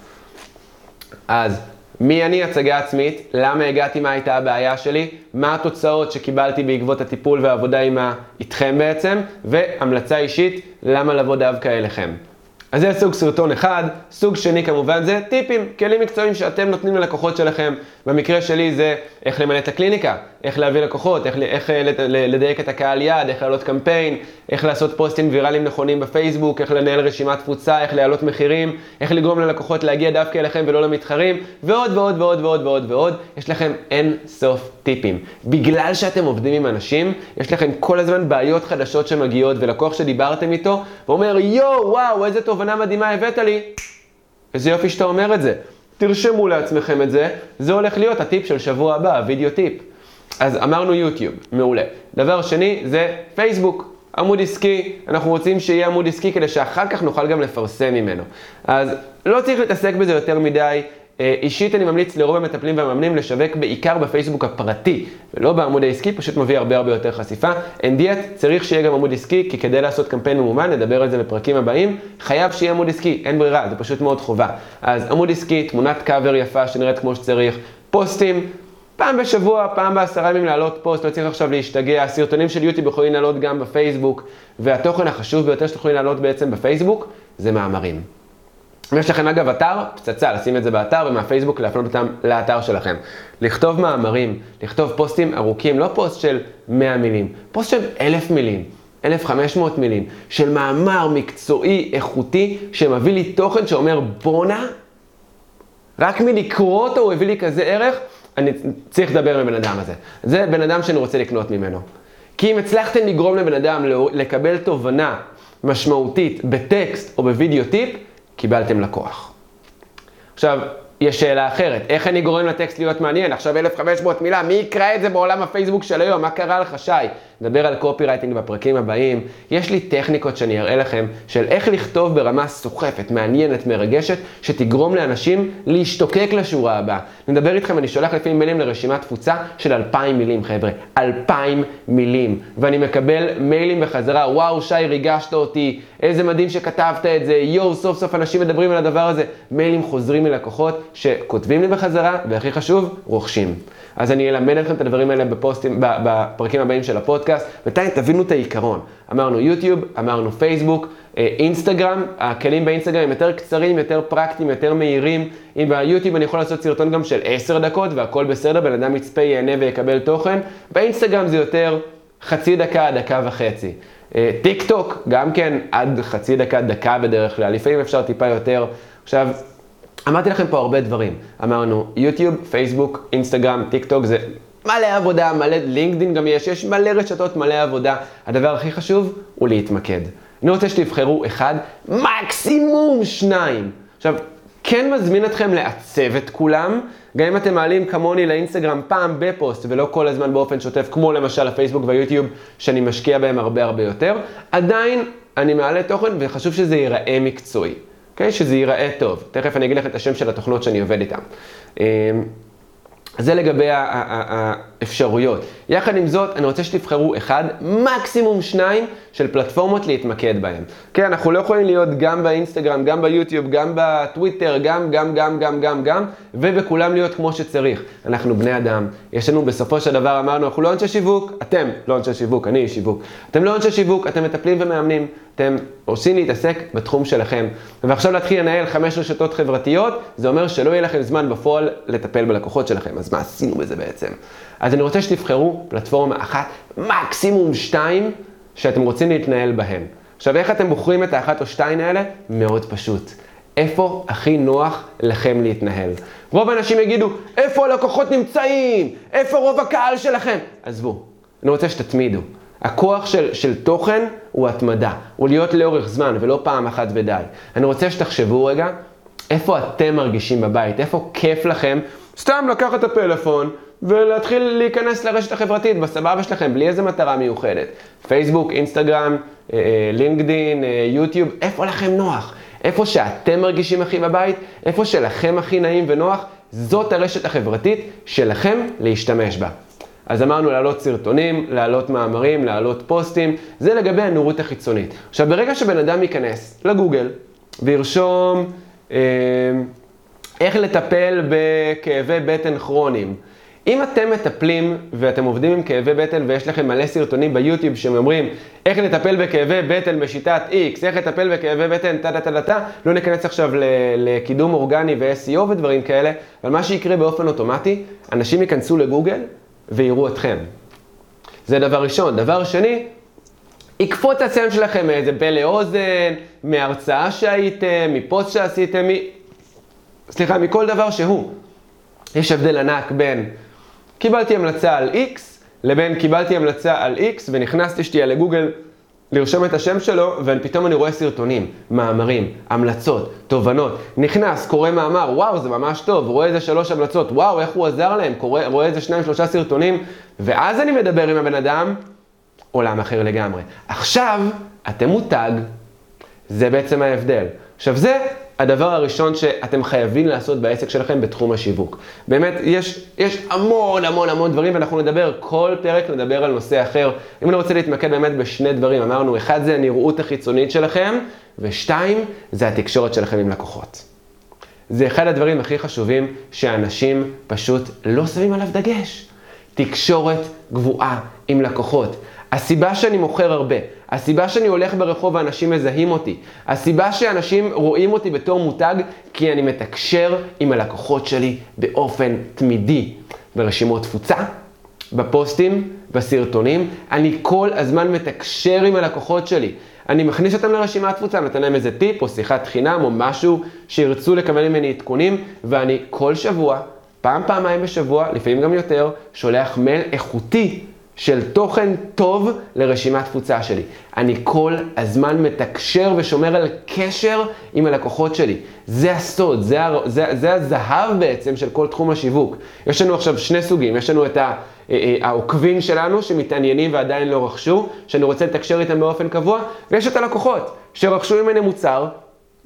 אז מי אני הצגה עצמית, למה הגעתי, מה הייתה הבעיה שלי, מה התוצאות שקיבלתי בעקבות הטיפול והעבודה עם ה... איתכם בעצם, והמלצה אישית, למה לבוא דווקא אליכם. אז זה סוג סרטון אחד, סוג שני כמובן זה טיפים, כלים מקצועיים שאתם נותנים ללקוחות שלכם. במקרה שלי זה איך למלא את הקליניקה, איך להביא לקוחות, איך, איך אה, לדייק את הקהל יעד, איך לעלות קמפיין, איך לעשות פוסטים ויראליים נכונים בפייסבוק, איך לנהל רשימת תפוצה, איך להעלות מחירים, איך לגרום ללקוחות להגיע דווקא אליכם ולא למתחרים, ועוד ועוד ועוד ועוד ועוד ועוד. יש לכם אין סוף טיפים. בגלל שאתם עובדים עם אנשים, יש לכם כל הזמן בעיות חדשות שמגיעות, ולקוח שדיברתם איתו, ואומר, יואו, וואו, איזה תובנה מדהימה הבאת לי. איזה יופי שאתה אומר את זה. תרשמו לעצמכם את זה, זה הולך להיות הטיפ של שבוע הבא, הוידאו טיפ. אז אמרנו יוטיוב, מעולה. דבר שני זה פייסבוק, עמוד עסקי, אנחנו רוצים שיהיה עמוד עסקי כדי שאחר כך נוכל גם לפרסם ממנו. אז לא צריך להתעסק בזה יותר מדי, אישית אני ממליץ לרוב המטפלים והמאמנים לשווק בעיקר בפייסבוק הפרטי ולא בעמוד העסקי, פשוט מביא הרבה הרבה יותר חשיפה. אין דיאט, צריך שיהיה גם עמוד עסקי, כי כדי לעשות קמפיין ממומן, נדבר על זה בפרקים הבאים, חייב שיהיה עמוד עסקי, אין ברירה, זה פשוט מאוד חובה. אז עמוד עסקי, תמונת קאבר יפה שנראית כמו שצריך, פוסטים, פעם בשבוע, פעם בעשרה ימים לעלות פוסט, לא צריך עכשיו להשתגע, הסרטונים של יוטיוב יכולים לעלות גם בפייסבוק, והתוכן החשוב ביותר שאתם יכולים לעלות בעצם בפייסבוק, זה מאמרים. ויש לכם אגב אתר, פצצה, לשים את זה באתר ומהפייסבוק להפנות אותם לאתר שלכם. לכתוב מאמרים, לכתוב פוסטים ארוכים, לא פוסט של 100 מילים, פוסט של 1,000 מילים, 1,500 מילים, של מאמר מקצועי, איכותי, שמביא לי תוכן שאומר בואנה, רק מלקרוא אותו הוא הביא לי כזה ערך, אני צריך לדבר עם הבן אדם הזה. זה בן אדם שאני רוצה לקנות ממנו. כי אם הצלחתם לגרום לבן אדם לקבל תובנה משמעותית בטקסט או בווידאו טיפ, קיבלתם לקוח. עכשיו, יש שאלה אחרת, איך אני גורם לטקסט להיות מעניין? עכשיו 1500 מילה, מי יקרא את זה בעולם הפייסבוק של היום? מה קרה לך, שי? נדבר על קופי רייטינג בפרקים הבאים. יש לי טכניקות שאני אראה לכם של איך לכתוב ברמה סוחפת, מעניינת, מרגשת, שתגרום לאנשים להשתוקק לשורה הבאה. נדבר איתכם, אני שולח לפעמים מילים לרשימת תפוצה של 2,000 מילים, חבר'ה. 2,000 מילים. ואני מקבל מיילים בחזרה, וואו, שי, ריגשת אותי, איזה מדהים שכתבת את זה, יואו, סוף סוף אנשים מדברים על הדבר הזה. מיילים חוזרים מלקוחות שכותבים לי בחזרה, והכי חשוב, רוכשים. אז אני אלמד אתכם את הדברים האלה בפוסטים, בפרקים הבאים של הפודקאסט. בינתיים תבינו את העיקרון. אמרנו יוטיוב, אמרנו פייסבוק, אה, אינסטגרם, הכלים באינסטגרם הם יותר קצרים, יותר פרקטיים, יותר מהירים. אם ביוטיוב אני יכול לעשות סרטון גם של 10 דקות והכל בסדר, בן אדם יצפה, ייהנה ויקבל תוכן. באינסטגרם זה יותר חצי דקה, דקה וחצי. אה, טיק טוק, גם כן עד חצי דקה, דקה בדרך כלל, לפעמים אפשר טיפה יותר. עכשיו, אמרתי לכם פה הרבה דברים. אמרנו יוטיוב, פייסבוק, אינסטגרם, טיק טוק, זה מלא עבודה, מלא לינקדאין גם יש, יש מלא רשתות, מלא עבודה. הדבר הכי חשוב הוא להתמקד. אני רוצה שתבחרו אחד, מקסימום שניים. עכשיו, כן מזמין אתכם לעצב את כולם, גם אם אתם מעלים כמוני לאינסטגרם פעם בפוסט ולא כל הזמן באופן שוטף, כמו למשל הפייסבוק והיוטיוב, שאני משקיע בהם הרבה הרבה יותר, עדיין אני מעלה תוכן וחשוב שזה ייראה מקצועי. אוקיי? שזה ייראה טוב. תכף אני אגיד לך את השם של התוכנות שאני עובד איתן. אמ, זה לגבי האפשרויות. יחד עם זאת, אני רוצה שתבחרו אחד, מקסימום שניים, של פלטפורמות להתמקד בהן. כן, אנחנו לא יכולים להיות גם באינסטגרם, גם ביוטיוב, גם בטוויטר, גם, גם, גם, גם, גם, גם, ובכולם להיות כמו שצריך. אנחנו בני אדם, יש לנו בסופו של דבר אמרנו, אנחנו לא אנשי שיווק, אתם לא אנשי שיווק, אני שיווק. אתם לא אנשי שיווק, אתם מטפלים ומאמנים, אתם עושים להתעסק בתחום שלכם. ועכשיו להתחיל לנהל חמש רשתות חברתיות, זה אומר שלא יהיה לכם זמן בפועל לטפל בלקוחות שלכם. אז מה עשינו בזה בעצם? אז אני רוצה שתבחרו פלטפורמה אחת, מקסימום שתיים, שאתם רוצים להתנהל בהן. עכשיו, איך אתם בוחרים את האחת או שתיים האלה? מאוד פשוט. איפה הכי נוח לכם להתנהל? רוב האנשים יגידו, איפה הלקוחות נמצאים? איפה רוב הקהל שלכם? עזבו, אני רוצה שתתמידו. הכוח של, של תוכן הוא התמדה, הוא להיות לאורך זמן ולא פעם אחת ודי. אני רוצה שתחשבו רגע איפה אתם מרגישים בבית? איפה כיף לכם סתם לקחת את הפלאפון ולהתחיל להיכנס לרשת החברתית בסבבה שלכם, בלי איזה מטרה מיוחדת. פייסבוק, אינסטגרם, אה, אה, לינקדין, אה, יוטיוב, איפה לכם נוח? איפה שאתם מרגישים הכי בבית, איפה שלכם הכי נעים ונוח, זאת הרשת החברתית שלכם להשתמש בה. אז אמרנו להעלות סרטונים, להעלות מאמרים, להעלות פוסטים, זה לגבי הנורות החיצונית. עכשיו, ברגע שבן אדם ייכנס לגוגל וירשום אה, איך לטפל בכאבי בטן כרוניים, אם אתם מטפלים ואתם עובדים עם כאבי בטן ויש לכם מלא סרטונים ביוטיוב שאומרים איך לטפל בכאבי בטן בשיטת X, איך לטפל בכאבי בטן טה טה טה טה, לא ניכנס עכשיו לקידום אורגני ו-SEO ודברים כאלה, אבל מה שיקרה באופן אוטומטי, אנשים ייכנסו לגוגל ויראו אתכם. זה דבר ראשון. דבר שני, יקפוץ השם שלכם מאיזה פה לאוזן, מהרצאה שהייתם, מפוסט שעשיתם, מ... סליחה, מכל דבר שהוא. יש הבדל ענק בין קיבלתי המלצה על X לבין קיבלתי המלצה על X ונכנסתי שתהיה לגוגל לרשום את השם שלו ופתאום אני רואה סרטונים, מאמרים, המלצות, תובנות. נכנס, קורא מאמר, וואו זה ממש טוב, רואה איזה שלוש המלצות, וואו איך הוא עזר להם, קורא, רואה איזה שניים שלושה סרטונים ואז אני מדבר עם הבן אדם, עולם אחר לגמרי. עכשיו אתם מותג, זה בעצם ההבדל. עכשיו זה הדבר הראשון שאתם חייבים לעשות בעסק שלכם בתחום השיווק. באמת, יש, יש המון המון המון דברים, ואנחנו נדבר, כל פרק נדבר על נושא אחר. אם אני רוצה להתמקד באמת בשני דברים, אמרנו, אחד זה הנראות החיצונית שלכם, ושתיים, זה התקשורת שלכם עם לקוחות. זה אחד הדברים הכי חשובים שאנשים פשוט לא שמים עליו דגש. תקשורת גבוהה עם לקוחות. הסיבה שאני מוכר הרבה, הסיבה שאני הולך ברחוב ואנשים מזהים אותי, הסיבה שאנשים רואים אותי בתור מותג, כי אני מתקשר עם הלקוחות שלי באופן תמידי. ברשימות תפוצה, בפוסטים, בסרטונים, אני כל הזמן מתקשר עם הלקוחות שלי. אני מכניס אותם לרשימת תפוצה, נותן להם איזה טיפ או שיחת חינם או משהו שירצו לקבל ממני עדכונים, ואני כל שבוע, פעם, פעמיים בשבוע, לפעמים גם יותר, שולח מייל איכותי של תוכן טוב לרשימת תפוצה שלי. אני כל הזמן מתקשר ושומר על קשר עם הלקוחות שלי. זה הסוד, זה, זה, זה הזהב בעצם של כל תחום השיווק. יש לנו עכשיו שני סוגים, יש לנו את אה, אה, העוקבים שלנו שמתעניינים ועדיין לא רכשו, שאני רוצה לתקשר איתם באופן קבוע, ויש את הלקוחות שרכשו ממני מוצר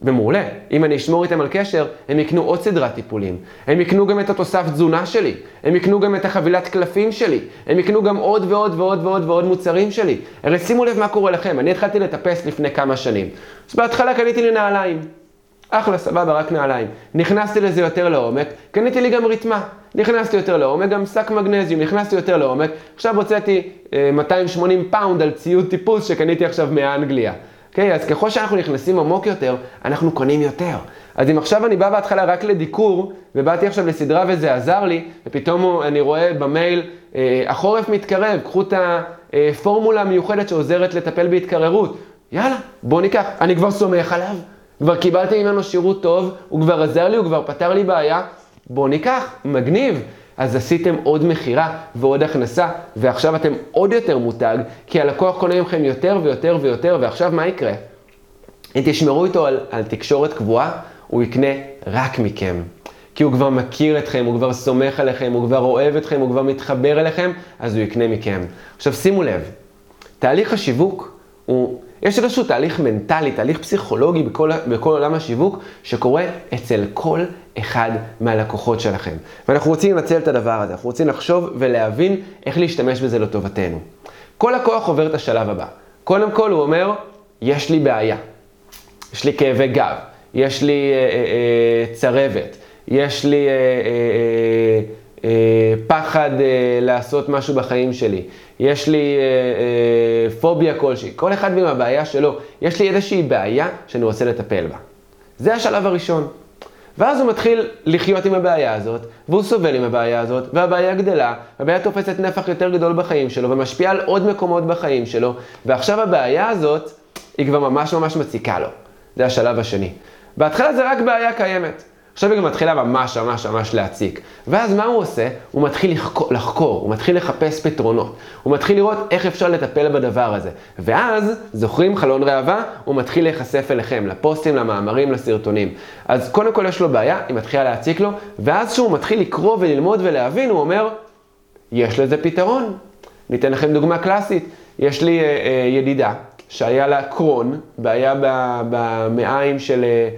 ומעולה, אם אני אשמור איתם על קשר, הם יקנו עוד סדרת טיפולים. הם יקנו גם את התוסף תזונה שלי. הם יקנו גם את החבילת קלפים שלי. הם יקנו גם עוד ועוד ועוד ועוד ועוד מוצרים שלי. הרי שימו לב מה קורה לכם, אני התחלתי לטפס לפני כמה שנים. אז בהתחלה קניתי לי נעליים. אחלה, סבבה, רק נעליים. נכנסתי לזה יותר לעומק, קניתי לי גם ריתמה. נכנסתי יותר לעומק, גם שק מגנזיום, נכנסתי יותר לעומק. עכשיו הוצאתי אה, 280 pound על ציוד טיפוס שקניתי עכשיו מאנגליה. אוקיי? אז ככל שאנחנו נכנסים עמוק יותר, אנחנו קונים יותר. אז אם עכשיו אני בא בהתחלה רק לדיקור, ובאתי עכשיו לסדרה וזה עזר לי, ופתאום אני רואה במייל, אה, החורף מתקרב, קחו את הפורמולה המיוחדת שעוזרת לטפל בהתקררות. יאללה, בוא ניקח. אני כבר סומך עליו, כבר קיבלתי ממנו שירות טוב, הוא כבר עזר לי, הוא כבר פתר לי בעיה, בוא ניקח, מגניב. אז עשיתם עוד מכירה ועוד הכנסה, ועכשיו אתם עוד יותר מותג, כי הלקוח קונה מכם יותר ויותר ויותר, ועכשיו מה יקרה? אם תשמרו איתו על, על תקשורת קבועה, הוא יקנה רק מכם. כי הוא כבר מכיר אתכם, הוא כבר סומך עליכם, הוא כבר אוהב אתכם, הוא כבר מתחבר אליכם, אז הוא יקנה מכם. עכשיו שימו לב, תהליך השיווק הוא יש איזשהו תהליך מנטלי, תהליך פסיכולוגי בכל, בכל עולם השיווק, שקורה אצל כל אחד מהלקוחות שלכם. ואנחנו רוצים לנצל את הדבר הזה, אנחנו רוצים לחשוב ולהבין איך להשתמש בזה לטובתנו. כל לקוח עובר את השלב הבא. קודם כל הוא אומר, יש לי בעיה. יש לי כאבי גב, יש לי אה, אה, אה, צרבת, יש לי... אה, אה, אה, פחד אה, לעשות משהו בחיים שלי, יש לי אה, פוביה כלשהי, כל אחד עם הבעיה שלו, יש לי איזושהי בעיה שאני רוצה לטפל בה. זה השלב הראשון. ואז הוא מתחיל לחיות עם הבעיה הזאת, והוא סובל עם הבעיה הזאת, והבעיה גדלה, והבעיה תופסת נפח יותר גדול בחיים שלו, ומשפיעה על עוד מקומות בחיים שלו, ועכשיו הבעיה הזאת, היא כבר ממש ממש מציקה לו. זה השלב השני. בהתחלה זה רק בעיה קיימת. עכשיו היא גם מתחילה ממש ממש ממש להציק. ואז מה הוא עושה? הוא מתחיל לחקור, לחקור, הוא מתחיל לחפש פתרונות. הוא מתחיל לראות איך אפשר לטפל בדבר הזה. ואז, זוכרים חלון ראווה? הוא מתחיל להיחשף אליכם, לפוסטים, למאמרים, לסרטונים. אז קודם כל יש לו בעיה, היא מתחילה להציק לו, ואז כשהוא מתחיל לקרוא וללמוד ולהבין, הוא אומר, יש לזה פתרון. ניתן לכם דוגמה קלאסית. יש לי אה, אה, ידידה שהיה לה קרון, בעיה במעיים של... אה,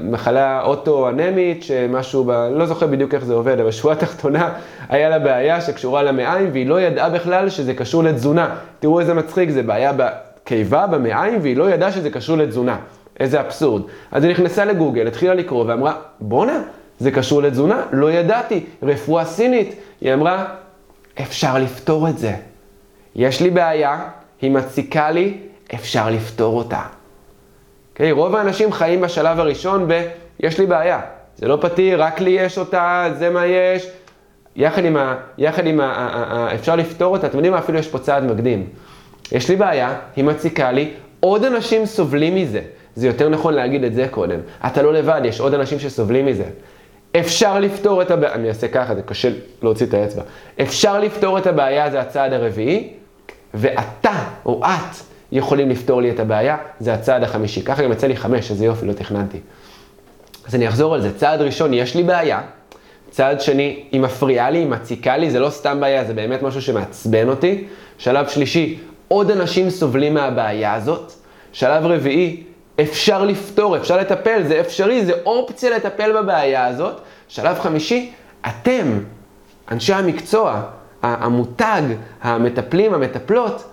מחלה אוטו-אנמית, שמשהו, ב... לא זוכר בדיוק איך זה עובד, אבל בשורה התחתונה היה לה בעיה שקשורה למעיים, והיא לא ידעה בכלל שזה קשור לתזונה. תראו איזה מצחיק, זה בעיה בקיבה, במעיים, והיא לא ידעה שזה קשור לתזונה. איזה אבסורד. אז היא נכנסה לגוגל, התחילה לקרוא ואמרה, בואנה, זה קשור לתזונה? לא ידעתי, רפואה סינית. היא אמרה, אפשר לפתור את זה. יש לי בעיה, היא מציקה לי, אפשר לפתור אותה. אוקיי? רוב האנשים חיים בשלב הראשון ב, יש לי בעיה. זה לא פתיר, רק לי יש אותה, זה מה יש. יחד עם ה... יחד עם ה... ה, ה, ה אפשר לפתור אותה, אתם יודעים מה? אפילו יש פה צעד מקדים. יש לי בעיה, היא מציקה לי, עוד אנשים סובלים מזה. זה יותר נכון להגיד את זה קודם. אתה לא לבד, יש עוד אנשים שסובלים מזה. אפשר לפתור את הבעיה, אני אעשה ככה, זה קשה להוציא את האצבע. אפשר לפתור את הבעיה, זה הצעד הרביעי, ואתה או את יכולים לפתור לי את הבעיה, זה הצעד החמישי. ככה גם יצא לי חמש, איזה יופי, לא תכננתי. אז אני אחזור על זה. צעד ראשון, יש לי בעיה. צעד שני, היא מפריעה לי, היא מציקה לי, זה לא סתם בעיה, זה באמת משהו שמעצבן אותי. שלב שלישי, עוד אנשים סובלים מהבעיה הזאת. שלב רביעי, אפשר לפתור, אפשר לטפל, זה אפשרי, זה אופציה לטפל בבעיה הזאת. שלב חמישי, אתם, אנשי המקצוע, המותג, המטפלים, המטפלות,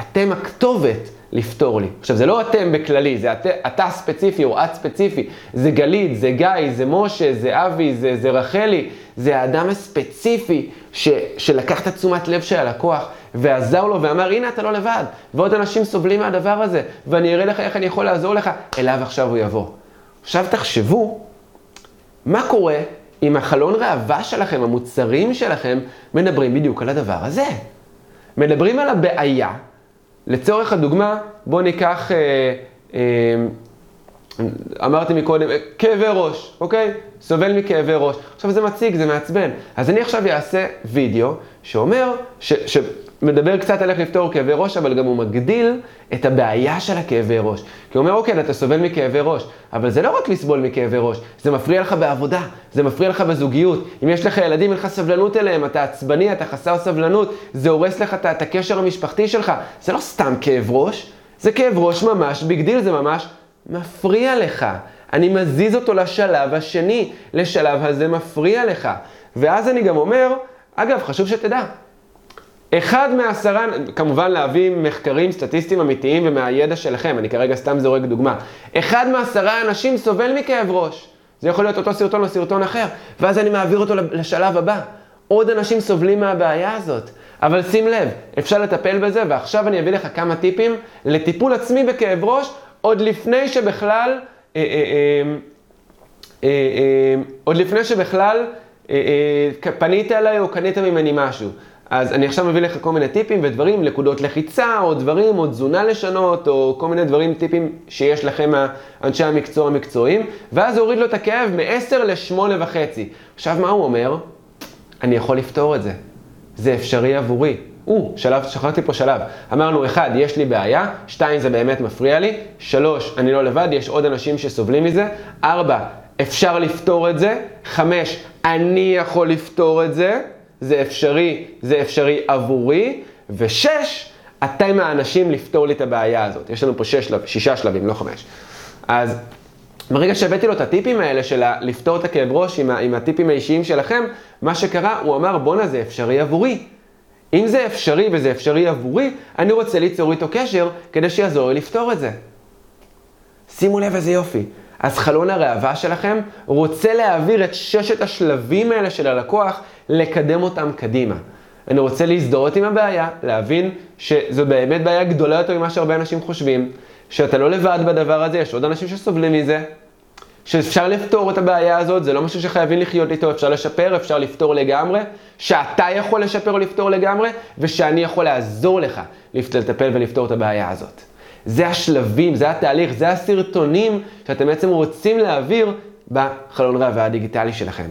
אתם הכתובת לפתור לי. עכשיו, זה לא אתם בכללי, זה את, אתה ספציפי או את ספציפי, זה גלית, זה גיא, זה משה, זה אבי, זה, זה רחלי, זה האדם הספציפי ש, שלקח את התשומת לב של הלקוח ועזר לו ואמר, הנה אתה לא לבד, ועוד אנשים סובלים מהדבר הזה, ואני אראה לך איך אני יכול לעזור לך, אליו עכשיו הוא יבוא. עכשיו תחשבו, מה קורה אם החלון ראווה שלכם, המוצרים שלכם, מדברים בדיוק על הדבר הזה. מדברים על הבעיה לצורך הדוגמה, בואו ניקח, אה, אה, אמרתי מקודם, כאבי ראש, אוקיי? סובל מכאבי ראש. עכשיו זה מציג, זה מעצבן. אז אני עכשיו אעשה וידאו שאומר, ש, שמדבר קצת על איך לפתור כאבי ראש, אבל גם הוא מגדיל את הבעיה של הכאבי ראש. כי הוא אומר, אוקיי, אתה סובל מכאבי ראש, אבל זה לא רק לסבול מכאבי ראש, זה מפריע לך בעבודה, זה מפריע לך בזוגיות. אם יש לך ילדים, אין לך סבלנות אליהם, אתה עצבני, אתה חסר סבלנות, זה הורס לך את הקשר המשפחתי שלך. זה לא סתם כאב ראש, זה כאב ראש ממש big deal, זה ממש מפריע לך. אני מזיז אותו לשלב השני, לשלב הזה מפריע לך. ואז אני גם אומר, אגב, חשוב שתדע, אחד מעשרה, כמובן להביא מחקרים סטטיסטיים אמיתיים ומהידע שלכם, אני כרגע סתם זורק דוגמה. אחד מעשרה אנשים סובל מכאב ראש. זה יכול להיות אותו סרטון או סרטון אחר, ואז אני מעביר אותו לשלב הבא. עוד אנשים סובלים מהבעיה הזאת. אבל שים לב, אפשר לטפל בזה, ועכשיו אני אביא לך כמה טיפים לטיפול עצמי בכאב ראש, עוד לפני שבכלל, אה, אה, אה, עוד לפני שבכלל פנית אליי או קנית ממני משהו. אז אני עכשיו מביא לך כל מיני טיפים ודברים, נקודות לחיצה, או דברים, או תזונה לשנות, או כל מיני דברים, טיפים שיש לכם, אנשי המקצוע המקצועיים, ואז זה הוריד לו את הכאב מ-10 ל-8 וחצי. עכשיו, מה הוא אומר? אני יכול לפתור את זה. זה אפשרי עבורי. או, שלב, שכחתי פה שלב. אמרנו, אחד, יש לי בעיה, שתיים, זה באמת מפריע לי, שלוש, אני לא לבד, יש עוד אנשים שסובלים מזה, ארבע, אפשר לפתור את זה, חמש, אני יכול לפתור את זה. זה אפשרי, זה אפשרי עבורי, ושש, אתם האנשים לפתור לי את הבעיה הזאת. יש לנו פה שש, שישה שלבים, לא חמש. אז ברגע שהבאתי לו את הטיפים האלה של לפתור את הכאב ראש עם, עם הטיפים האישיים שלכם, מה שקרה, הוא אמר, בואנה, זה אפשרי עבורי. אם זה אפשרי וזה אפשרי עבורי, אני רוצה ליצור איתו קשר כדי שיעזור לי לפתור את זה. שימו לב איזה יופי. אז חלון הראווה שלכם רוצה להעביר את ששת השלבים האלה של הלקוח, לקדם אותם קדימה. אני רוצה להזדהות עם הבעיה, להבין שזו באמת בעיה גדולה יותר ממה שהרבה אנשים חושבים, שאתה לא לבד בדבר הזה, יש עוד אנשים שסובלים מזה, שאפשר לפתור את הבעיה הזאת, זה לא משהו שחייבים לחיות איתו, אפשר לשפר, אפשר לפתור לגמרי, שאתה יכול לשפר או לפתור לגמרי, ושאני יכול לעזור לך לטפל ולפתור את הבעיה הזאת. זה השלבים, זה התהליך, זה הסרטונים שאתם בעצם רוצים להעביר בחלון ראווה הדיגיטלי שלכם.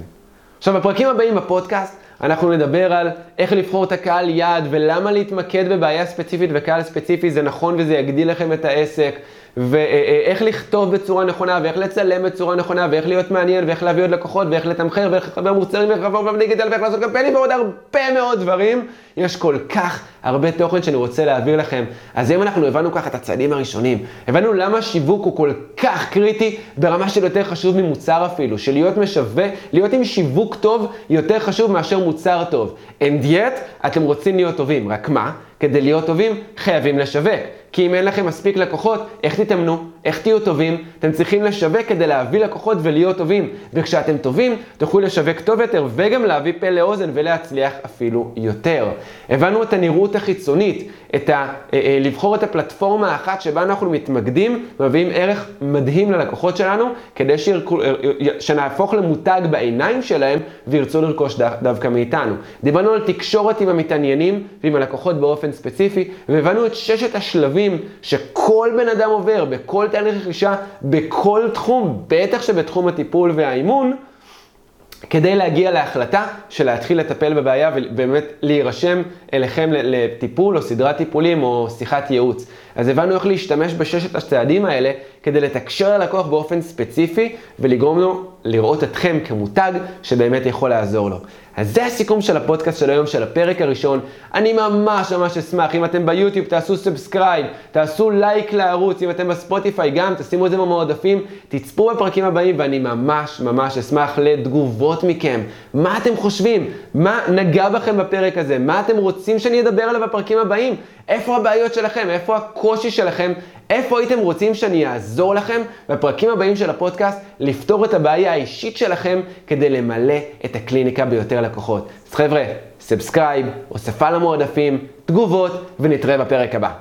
עכשיו, בפרקים הבאים בפודקאסט, אנחנו נדבר על איך לבחור את הקהל יעד ולמה להתמקד בבעיה ספציפית וקהל ספציפי זה נכון וזה יגדיל לכם את העסק. ואיך לכתוב בצורה נכונה, ואיך לצלם בצורה נכונה, ואיך להיות מעניין, ואיך להביא עוד לקוחות, ואיך לתמחר, ואיך לחבר מוצרים, ואיך לעבור בדיגיטל, ואיך לעשות קמפיינים, ועוד הרבה מאוד דברים. יש כל כך הרבה תוכן שאני רוצה להעביר לכם. אז אם אנחנו הבנו ככה את הצעדים הראשונים, הבנו למה שיווק הוא כל כך קריטי, ברמה של יותר חשוב ממוצר אפילו, של להיות משווה, להיות עם שיווק טוב, יותר חשוב מאשר מוצר טוב. And yet, אתם רוצים להיות טובים, רק מה? כדי להיות טובים, חייבים לשווק. כי אם אין לכם מספיק לקוחות, איך תתאמנו? איך תהיו טובים? אתם צריכים לשווק כדי להביא לקוחות ולהיות טובים. וכשאתם טובים, תוכלו לשווק טוב יותר וגם להביא פה לאוזן ולהצליח אפילו יותר. הבנו את הנראות החיצונית, את ה, אה, אה, לבחור את הפלטפורמה האחת שבה אנחנו מתמקדים, ומביאים ערך מדהים ללקוחות שלנו, כדי שירקו, אה, שנהפוך למותג בעיניים שלהם וירצו לרכוש דו, דווקא מאיתנו. דיברנו על תקשורת עם המתעניינים ועם הלקוחות באופן ספציפי, והבנו את ששת השלבים שכל בן אדם עובר בכל תהליך רכישה, בכל תחום, בטח שבתחום הטיפול והאימון. כדי להגיע להחלטה של להתחיל לטפל בבעיה ובאמת להירשם אליכם לטיפול או סדרת טיפולים או שיחת ייעוץ. אז הבנו איך להשתמש בששת הצעדים האלה כדי לתקשר ללקוח באופן ספציפי ולגרום לו לראות אתכם כמותג שבאמת יכול לעזור לו. אז זה הסיכום של הפודקאסט של היום, של הפרק הראשון. אני ממש ממש אשמח, אם אתם ביוטיוב תעשו subscribe, תעשו לייק לערוץ, אם אתם בספוטיפיי גם, תשימו את זה במועדפים, תצפו בפרקים הבאים, ואני ממש ממש אשמח לתגובות מכם. מה אתם חושבים? מה נגע בכם בפרק הזה? מה אתם רוצים שאני אדבר עליו בפרקים הבאים? איפה הבעיות שלכם? איפה הקושי שלכם? איפה הייתם רוצים שאני אעזור לכם בפרקים הבאים של הפודקאסט לפתור את הבעיה האישית שלכם כדי למלא את הקליניקה ביותר לקוחות. אז חבר'ה, subscribe, הוספה למועדפים, תגובות, ונתראה בפרק הבא.